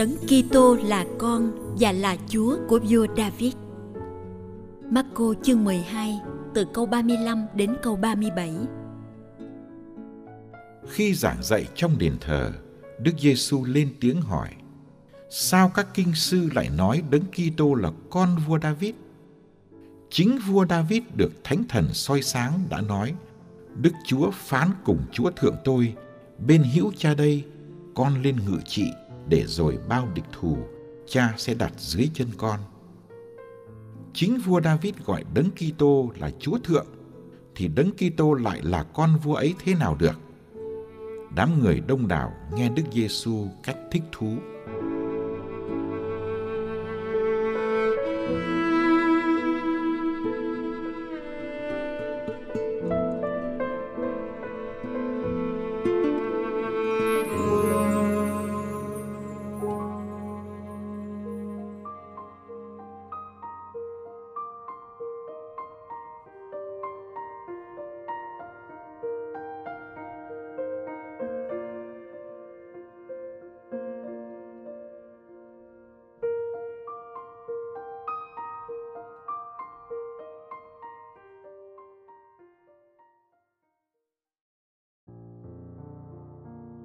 Đấng Kitô là con và là Chúa của vua David. Marco chương 12 từ câu 35 đến câu 37. Khi giảng dạy trong đền thờ, Đức Giêsu lên tiếng hỏi: Sao các kinh sư lại nói Đấng Kitô là con vua David? Chính vua David được Thánh Thần soi sáng đã nói: Đức Chúa phán cùng Chúa thượng tôi, bên hữu cha đây, con lên ngự trị để rồi bao địch thù, cha sẽ đặt dưới chân con. Chính vua David gọi Đấng Kitô là Chúa thượng, thì Đấng Kitô lại là con vua ấy thế nào được? Đám người đông đảo nghe Đức Giêsu cách thích thú.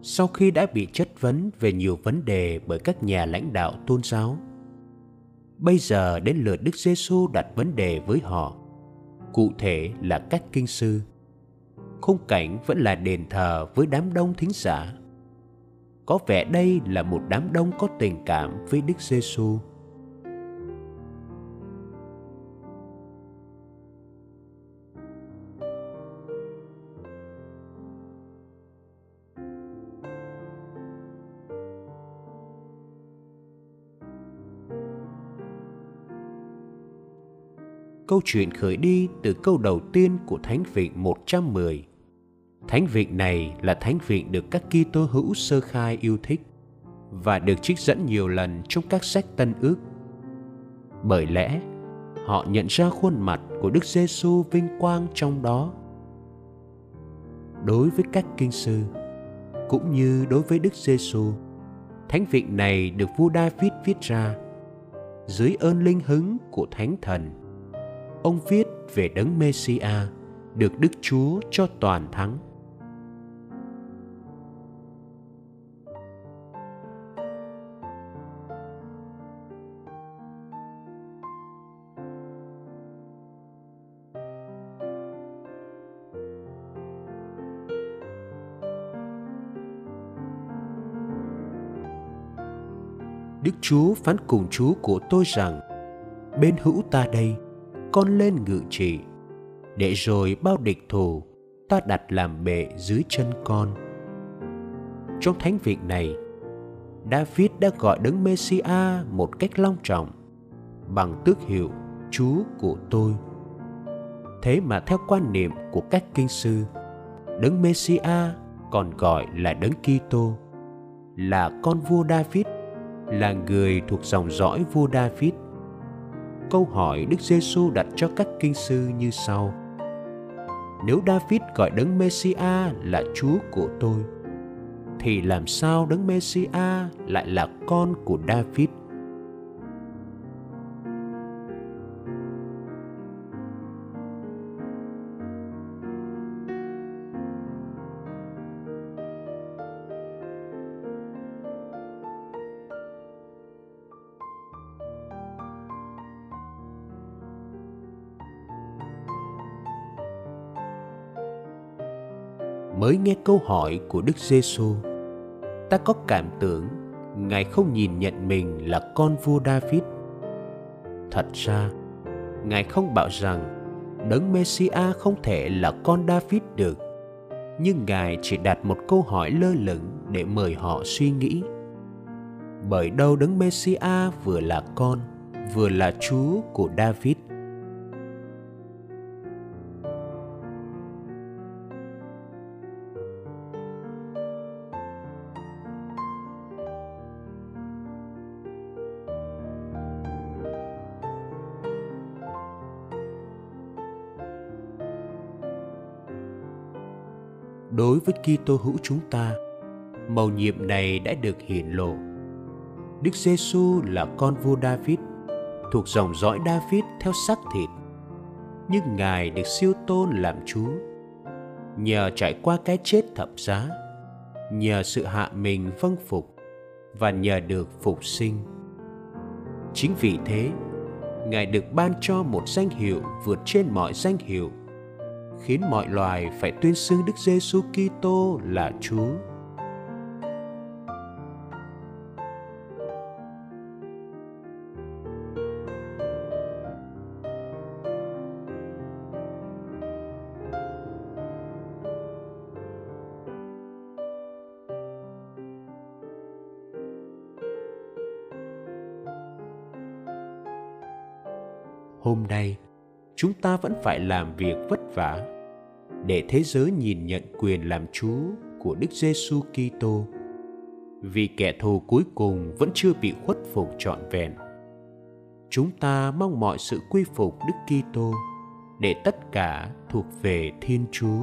Sau khi đã bị chất vấn về nhiều vấn đề bởi các nhà lãnh đạo tôn giáo. Bây giờ đến lượt Đức Giêsu đặt vấn đề với họ, cụ thể là các kinh sư. Khung cảnh vẫn là đền thờ với đám đông thính giả. Có vẻ đây là một đám đông có tình cảm với Đức Giêsu. Câu chuyện khởi đi từ câu đầu tiên của Thánh viện 110. Thánh viện này là thánh viện được các Kitô hữu sơ khai yêu thích và được trích dẫn nhiều lần trong các sách Tân Ước. Bởi lẽ, họ nhận ra khuôn mặt của Đức Giêsu vinh quang trong đó. Đối với các kinh sư, cũng như đối với Đức Giêsu, thánh viện này được vua David viết ra dưới ơn linh hứng của Thánh Thần ông viết về đấng Messia được Đức Chúa cho toàn thắng. Đức Chúa phán cùng Chúa của tôi rằng, Bên hữu ta đây con lên ngự trị. Để rồi bao địch thù ta đặt làm bệ dưới chân con. Trong thánh việc này David đã gọi đấng messiah một cách long trọng bằng tước hiệu Chúa của tôi. Thế mà theo quan niệm của các kinh sư, đấng messiah còn gọi là đấng Kitô, là con vua David, là người thuộc dòng dõi vua David câu hỏi Đức Giêsu đặt cho các kinh sư như sau. Nếu David gọi đấng Messia là Chúa của tôi, thì làm sao đấng Messia lại là con của David? Mới nghe câu hỏi của Đức Giêsu, ta có cảm tưởng Ngài không nhìn nhận mình là con vua David. Thật ra, Ngài không bảo rằng Đấng Messia không thể là con David được, nhưng Ngài chỉ đặt một câu hỏi lơ lửng để mời họ suy nghĩ. Bởi đâu Đấng Messia vừa là con, vừa là Chúa của David. Đối với Kitô hữu chúng ta, mầu nhiệm này đã được hiển lộ. Đức Giêsu là con vua David, thuộc dòng dõi David theo xác thịt, nhưng Ngài được siêu tôn làm Chúa. Nhờ trải qua cái chết thập giá, nhờ sự hạ mình vâng phục và nhờ được phục sinh. Chính vì thế, Ngài được ban cho một danh hiệu vượt trên mọi danh hiệu khiến mọi loài phải tuyên xưng Đức Giêsu Kitô là Chúa. Hôm nay, chúng ta vẫn phải làm việc vất vả để thế giới nhìn nhận quyền làm Chúa của Đức Giêsu Kitô. Vì kẻ thù cuối cùng vẫn chưa bị khuất phục trọn vẹn. Chúng ta mong mọi sự quy phục Đức Kitô để tất cả thuộc về Thiên Chúa.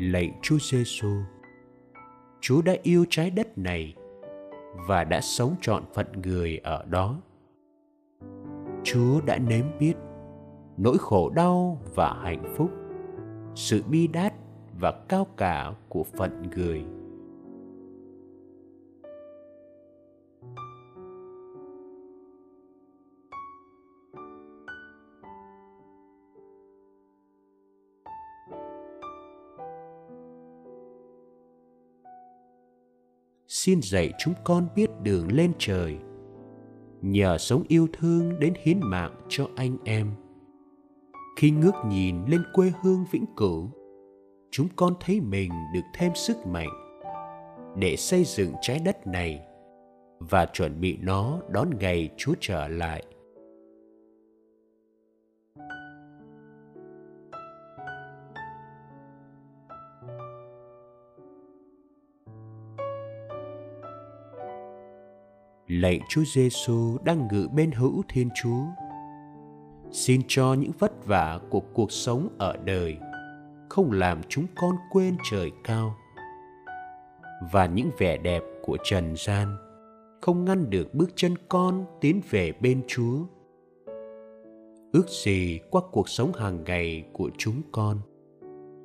Lạy Chúa Giêsu. Chúa đã yêu trái đất này và đã sống trọn phận người ở đó. Chúa đã nếm biết nỗi khổ đau và hạnh phúc, sự bi đát và cao cả của phận người. Xin dạy chúng con biết đường lên trời. Nhờ sống yêu thương đến hiến mạng cho anh em. Khi ngước nhìn lên quê hương vĩnh cửu, chúng con thấy mình được thêm sức mạnh để xây dựng trái đất này và chuẩn bị nó đón ngày chúa trở lại. Lạy Chúa Giêsu đang ngự bên hữu Thiên Chúa. Xin cho những vất vả của cuộc sống ở đời không làm chúng con quên trời cao và những vẻ đẹp của trần gian không ngăn được bước chân con tiến về bên Chúa. Ước gì qua cuộc sống hàng ngày của chúng con,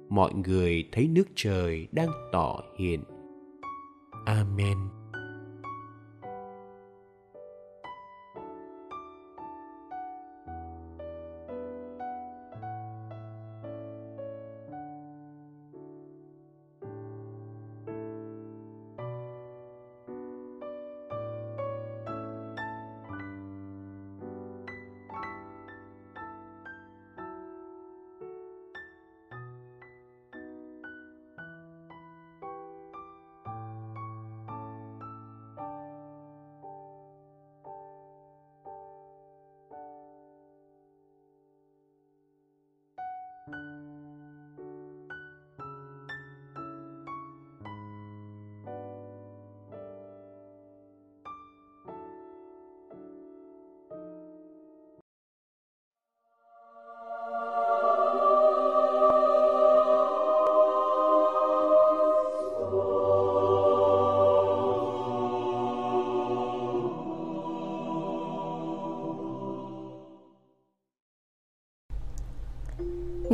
mọi người thấy nước trời đang tỏ hiện. Amen. you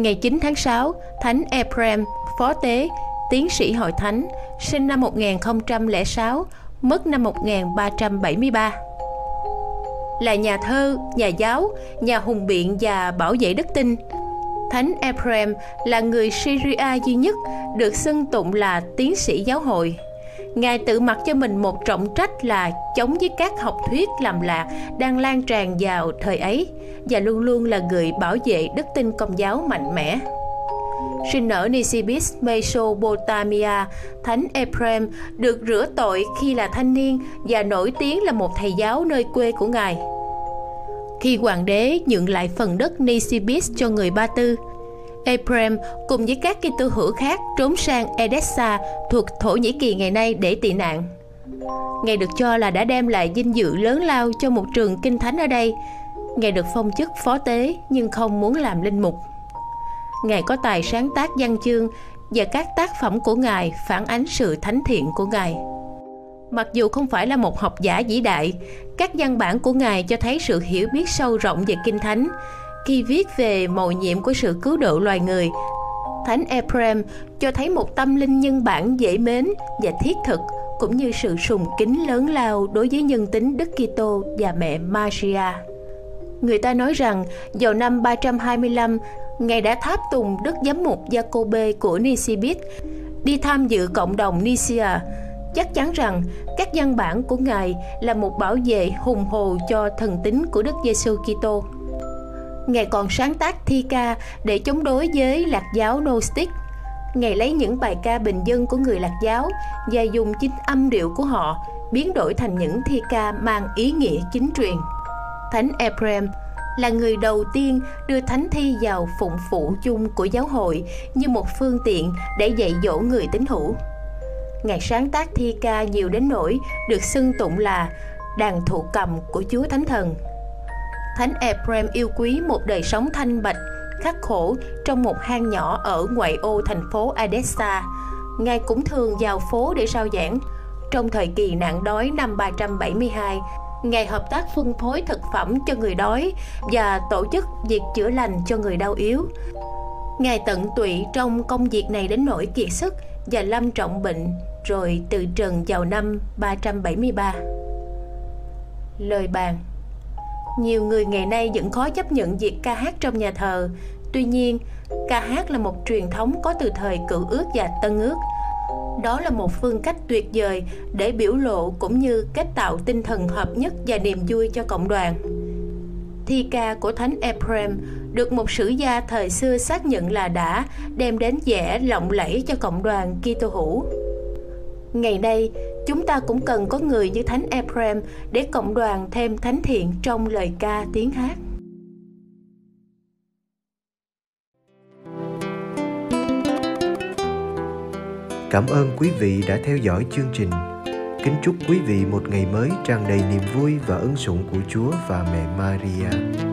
Ngày 9 tháng 6, Thánh Ephraim, phó tế, tiến sĩ hội thánh, sinh năm 1006, mất năm 1373. Là nhà thơ, nhà giáo, nhà hùng biện và bảo vệ đức tin, Thánh Ephraim là người Syria duy nhất được xưng tụng là tiến sĩ giáo hội. Ngài tự mặc cho mình một trọng trách là chống với các học thuyết làm lạc đang lan tràn vào thời ấy và luôn luôn là người bảo vệ đức tin công giáo mạnh mẽ. Sinh ở Nisibis, Mesopotamia, Thánh Ephraim được rửa tội khi là thanh niên và nổi tiếng là một thầy giáo nơi quê của Ngài. Khi hoàng đế nhượng lại phần đất Nisibis cho người Ba Tư, Ephraim cùng với các Kitô hữu khác trốn sang Edessa thuộc Thổ Nhĩ Kỳ ngày nay để tị nạn. Ngài được cho là đã đem lại dinh dự lớn lao cho một trường kinh thánh ở đây. Ngài được phong chức phó tế nhưng không muốn làm linh mục. Ngài có tài sáng tác văn chương và các tác phẩm của Ngài phản ánh sự thánh thiện của Ngài. Mặc dù không phải là một học giả vĩ đại, các văn bản của Ngài cho thấy sự hiểu biết sâu rộng về Kinh Thánh. Khi viết về mầu nhiệm của sự cứu độ loài người, Thánh Ephraim cho thấy một tâm linh nhân bản dễ mến và thiết thực, cũng như sự sùng kính lớn lao đối với nhân tính Đức Kitô và mẹ Maria. Người ta nói rằng vào năm 325, Ngài đã tháp tùng Đức Giám mục Jacobe của Nisibit đi tham dự cộng đồng Nicia chắc chắn rằng các văn bản của Ngài là một bảo vệ hùng hồ cho thần tính của Đức Giêsu Kitô. Ngài còn sáng tác thi ca để chống đối với lạc giáo Gnostic. Ngài lấy những bài ca bình dân của người lạc giáo và dùng chính âm điệu của họ biến đổi thành những thi ca mang ý nghĩa chính truyền. Thánh Ephraim là người đầu tiên đưa thánh thi vào phụng phụ chung của giáo hội như một phương tiện để dạy dỗ người tín hữu. Ngài sáng tác thi ca nhiều đến nỗi được xưng tụng là đàn thụ cầm của Chúa Thánh Thần. Thánh Ephraim yêu quý một đời sống thanh bạch, khắc khổ trong một hang nhỏ ở ngoại ô thành phố Edessa. Ngài cũng thường vào phố để rao giảng. Trong thời kỳ nạn đói năm 372, Ngài hợp tác phân phối thực phẩm cho người đói và tổ chức việc chữa lành cho người đau yếu. Ngài tận tụy trong công việc này đến nỗi kiệt sức và lâm trọng bệnh rồi từ trần vào năm 373. Lời bàn nhiều người ngày nay vẫn khó chấp nhận việc ca hát trong nhà thờ. Tuy nhiên, ca hát là một truyền thống có từ thời cựu ước và tân ước. Đó là một phương cách tuyệt vời để biểu lộ cũng như kết tạo tinh thần hợp nhất và niềm vui cho cộng đoàn. Thi ca của Thánh Ephraim được một sử gia thời xưa xác nhận là đã đem đến vẻ lộng lẫy cho cộng đoàn Kitô hữu. Ngày nay, chúng ta cũng cần có người như Thánh Ephraim để cộng đoàn thêm thánh thiện trong lời ca tiếng hát. Cảm ơn quý vị đã theo dõi chương trình. Kính chúc quý vị một ngày mới tràn đầy niềm vui và ân sủng của Chúa và mẹ Maria.